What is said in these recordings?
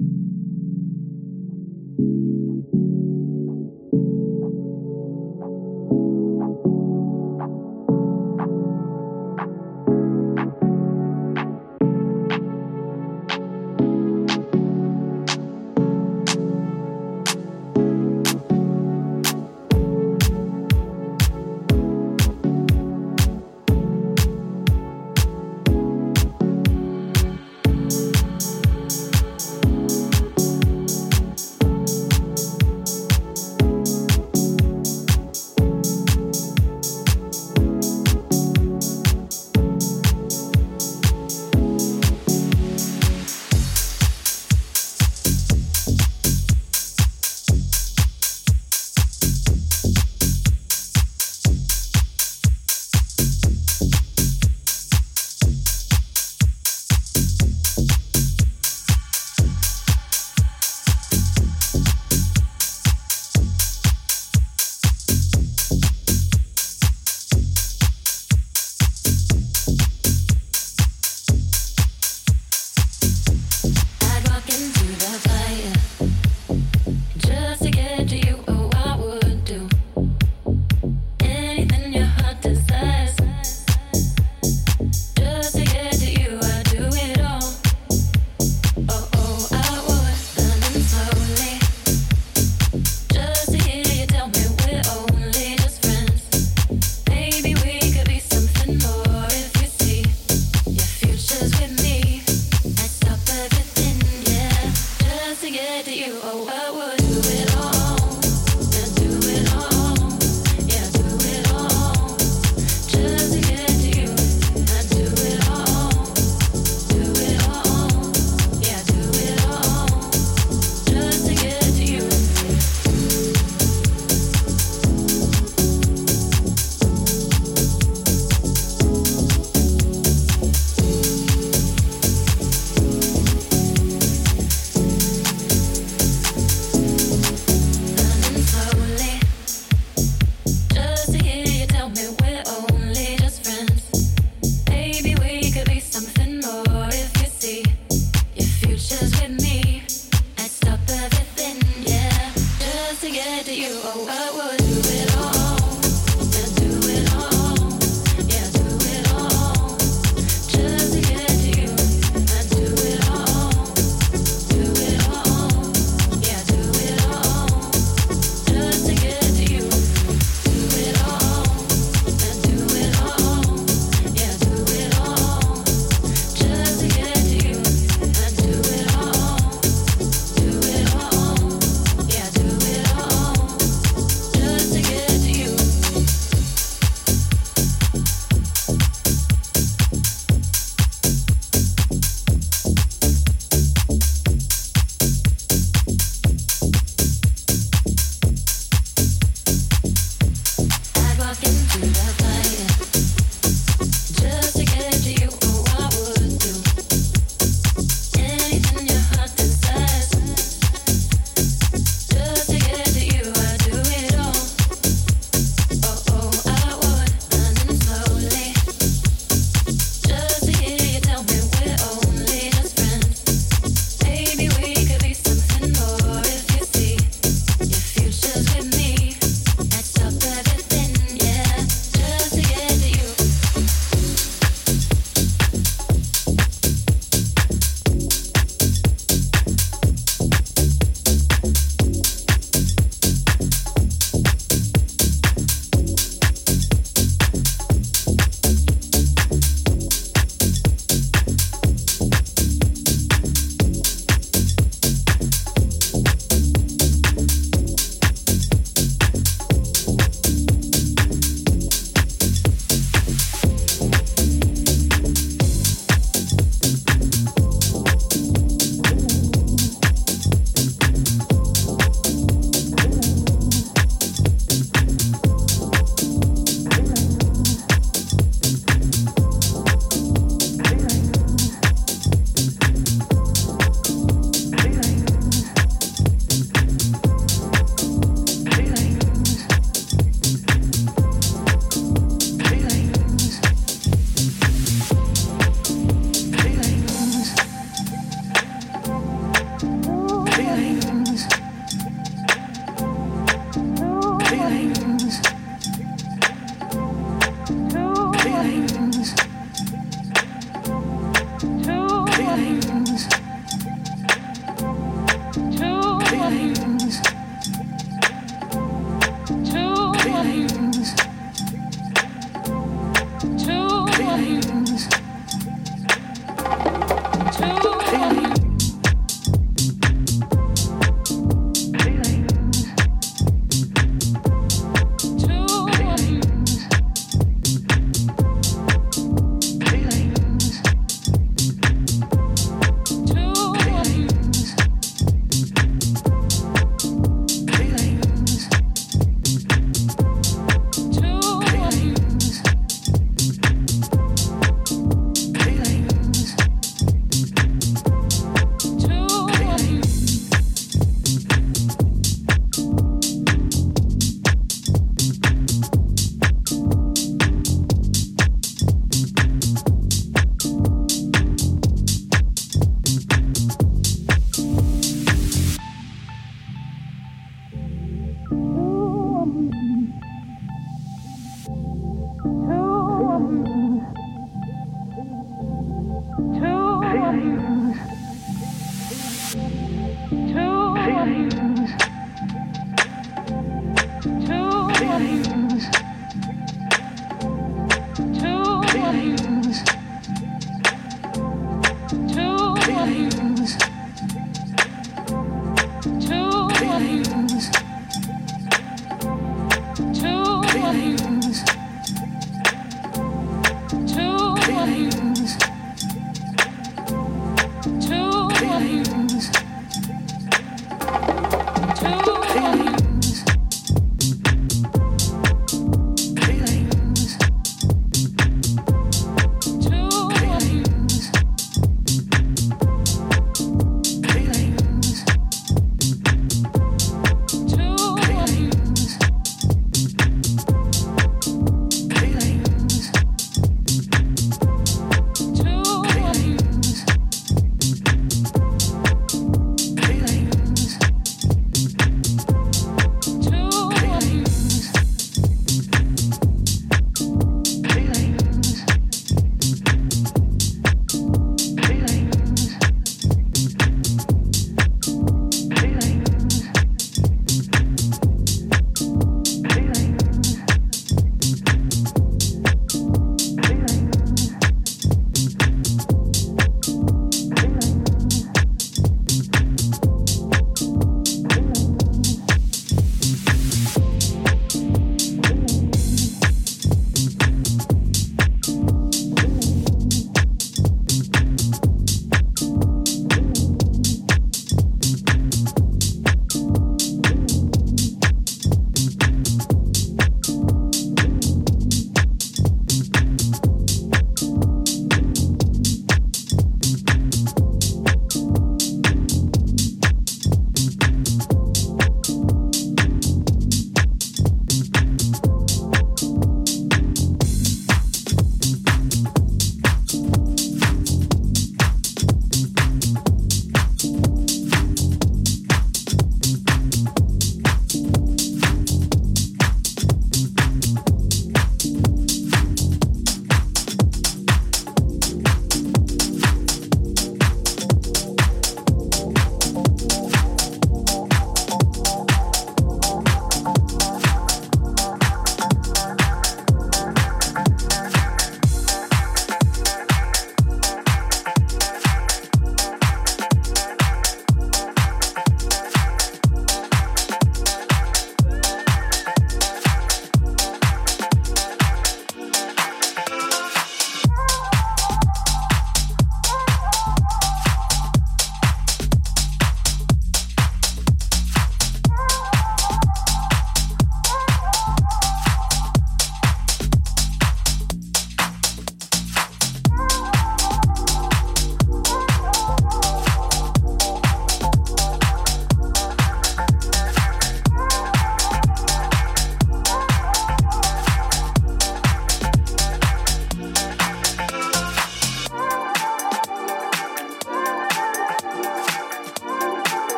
Thank you. said that you, oh, I would do it.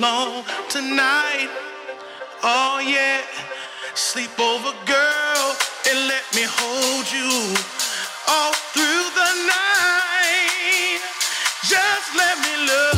alone tonight. Oh yeah, sleepover girl, and let me hold you all through the night. Just let me love.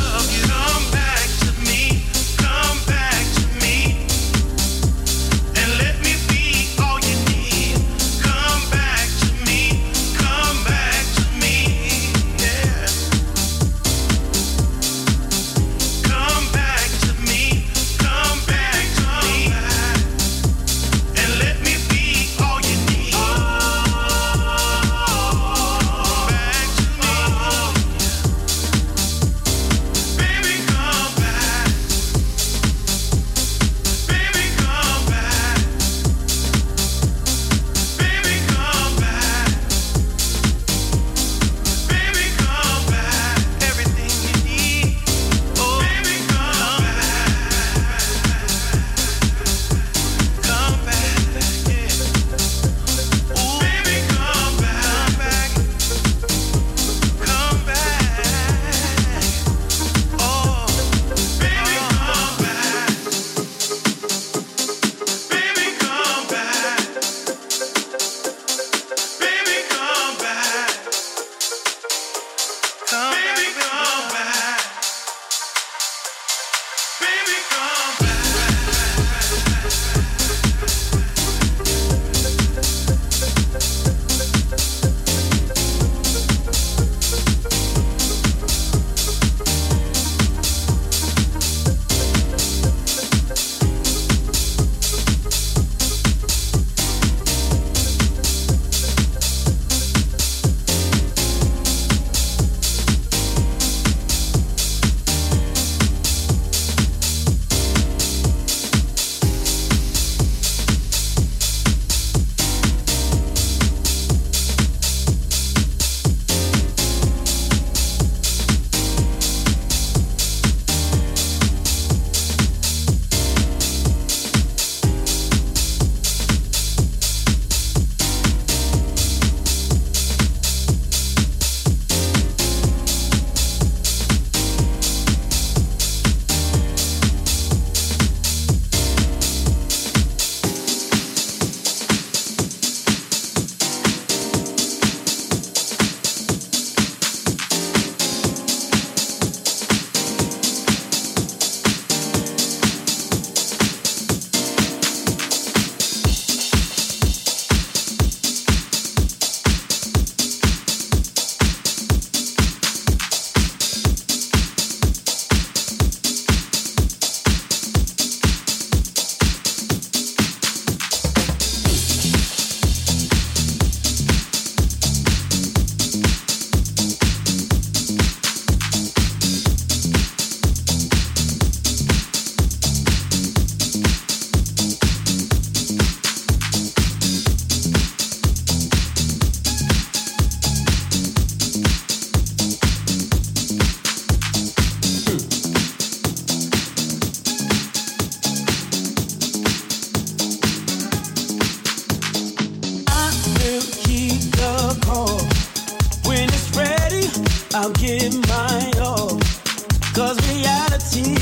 Cause reality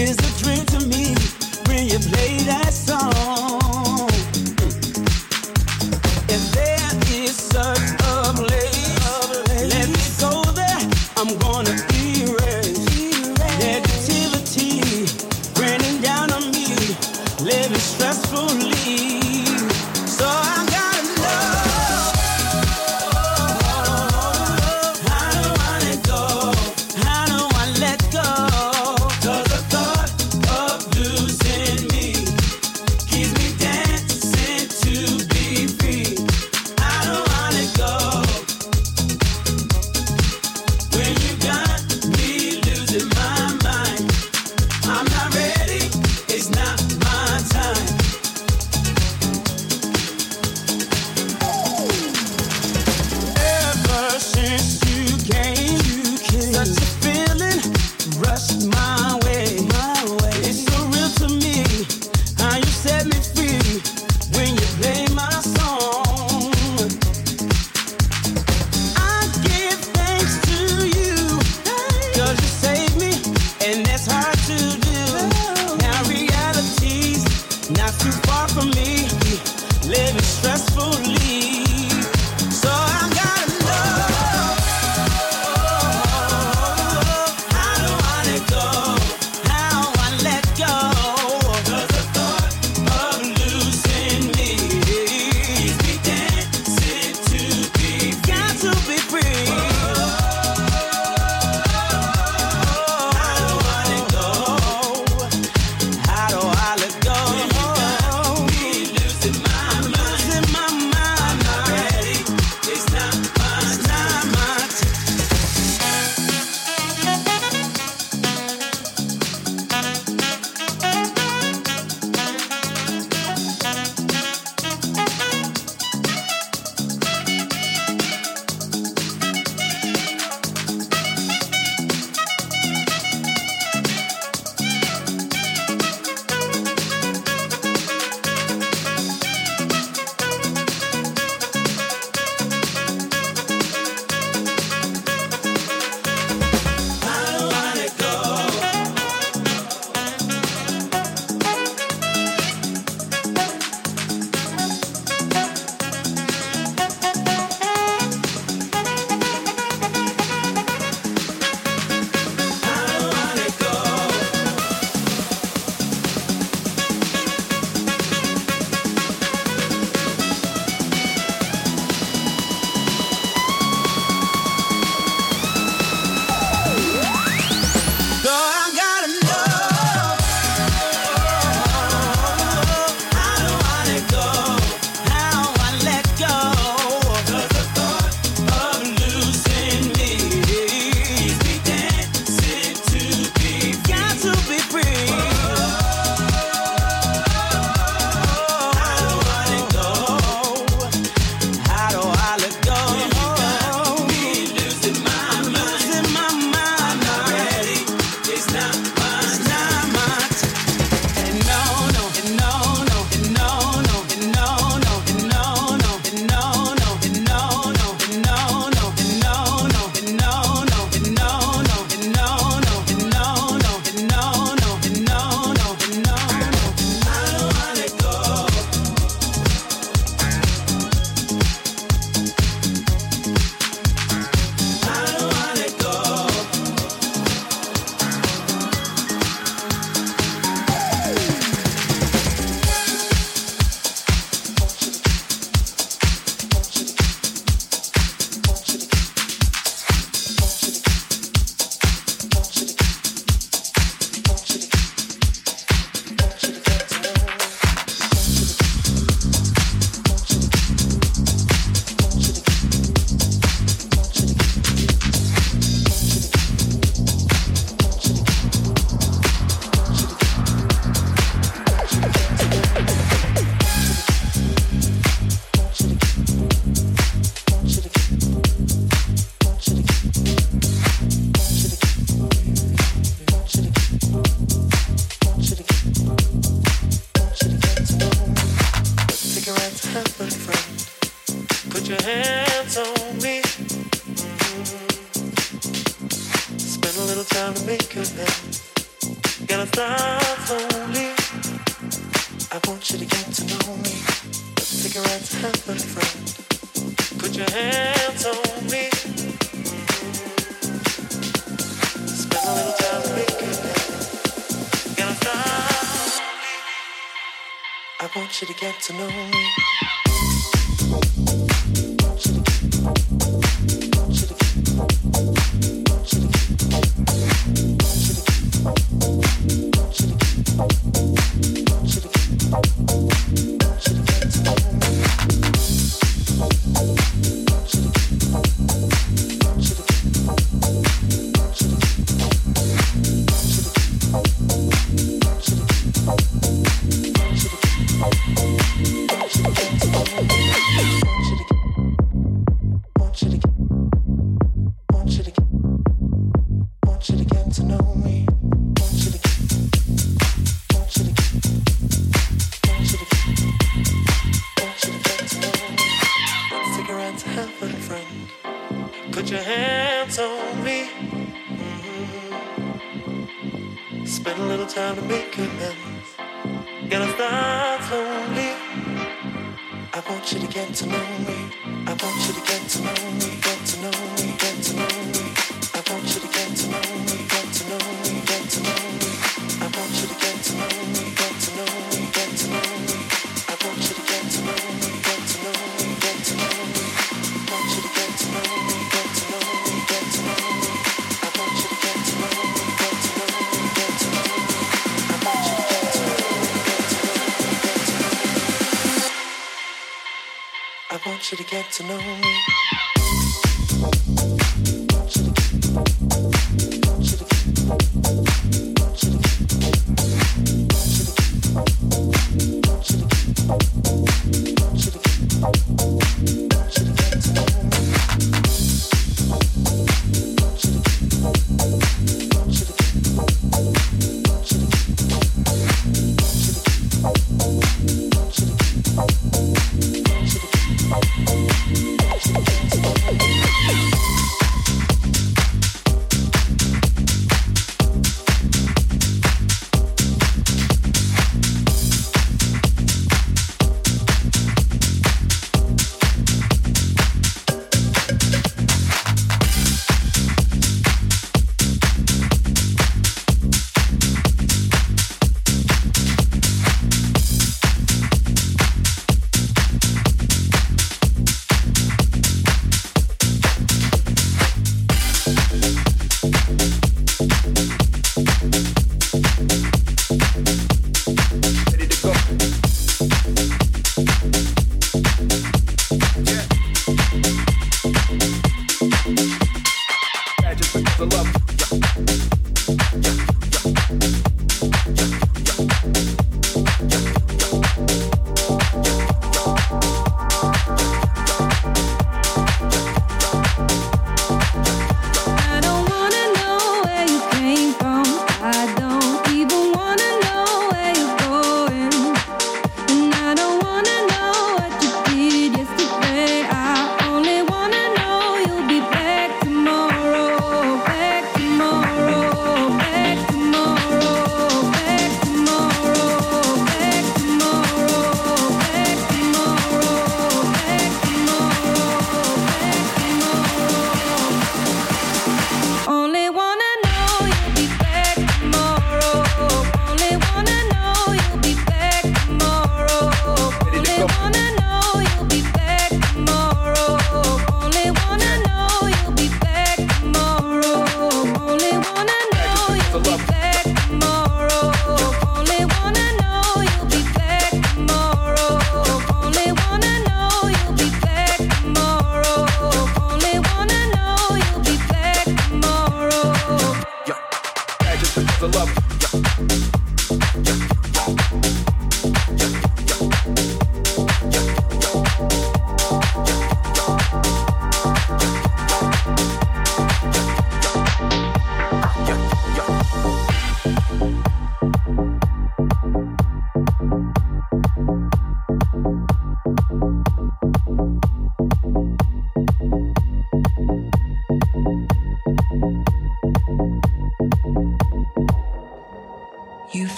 is a dream to me. When you play that song.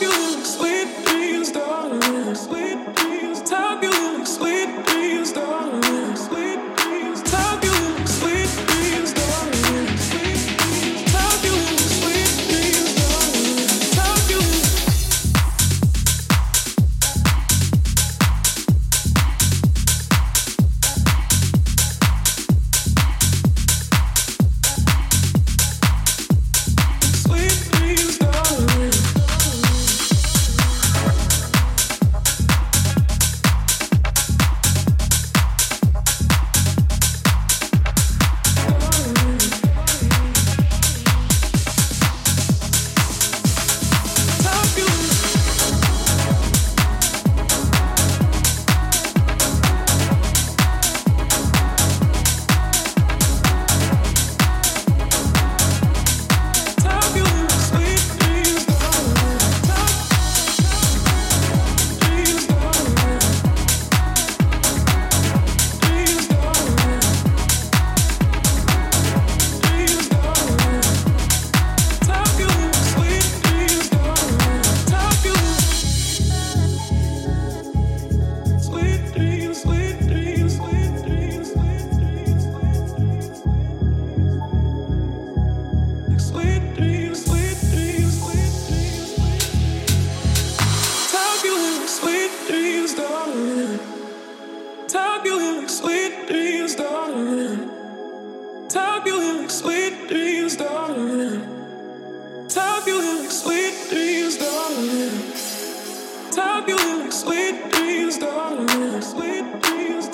you sweet, dreams, darling, sweet. sweet dreams, darling. Tuck you in sweet dreams, darling. Tuck you in sweet dreams, darling. Tuck you in sweet dreams, darling. Sweet dreams.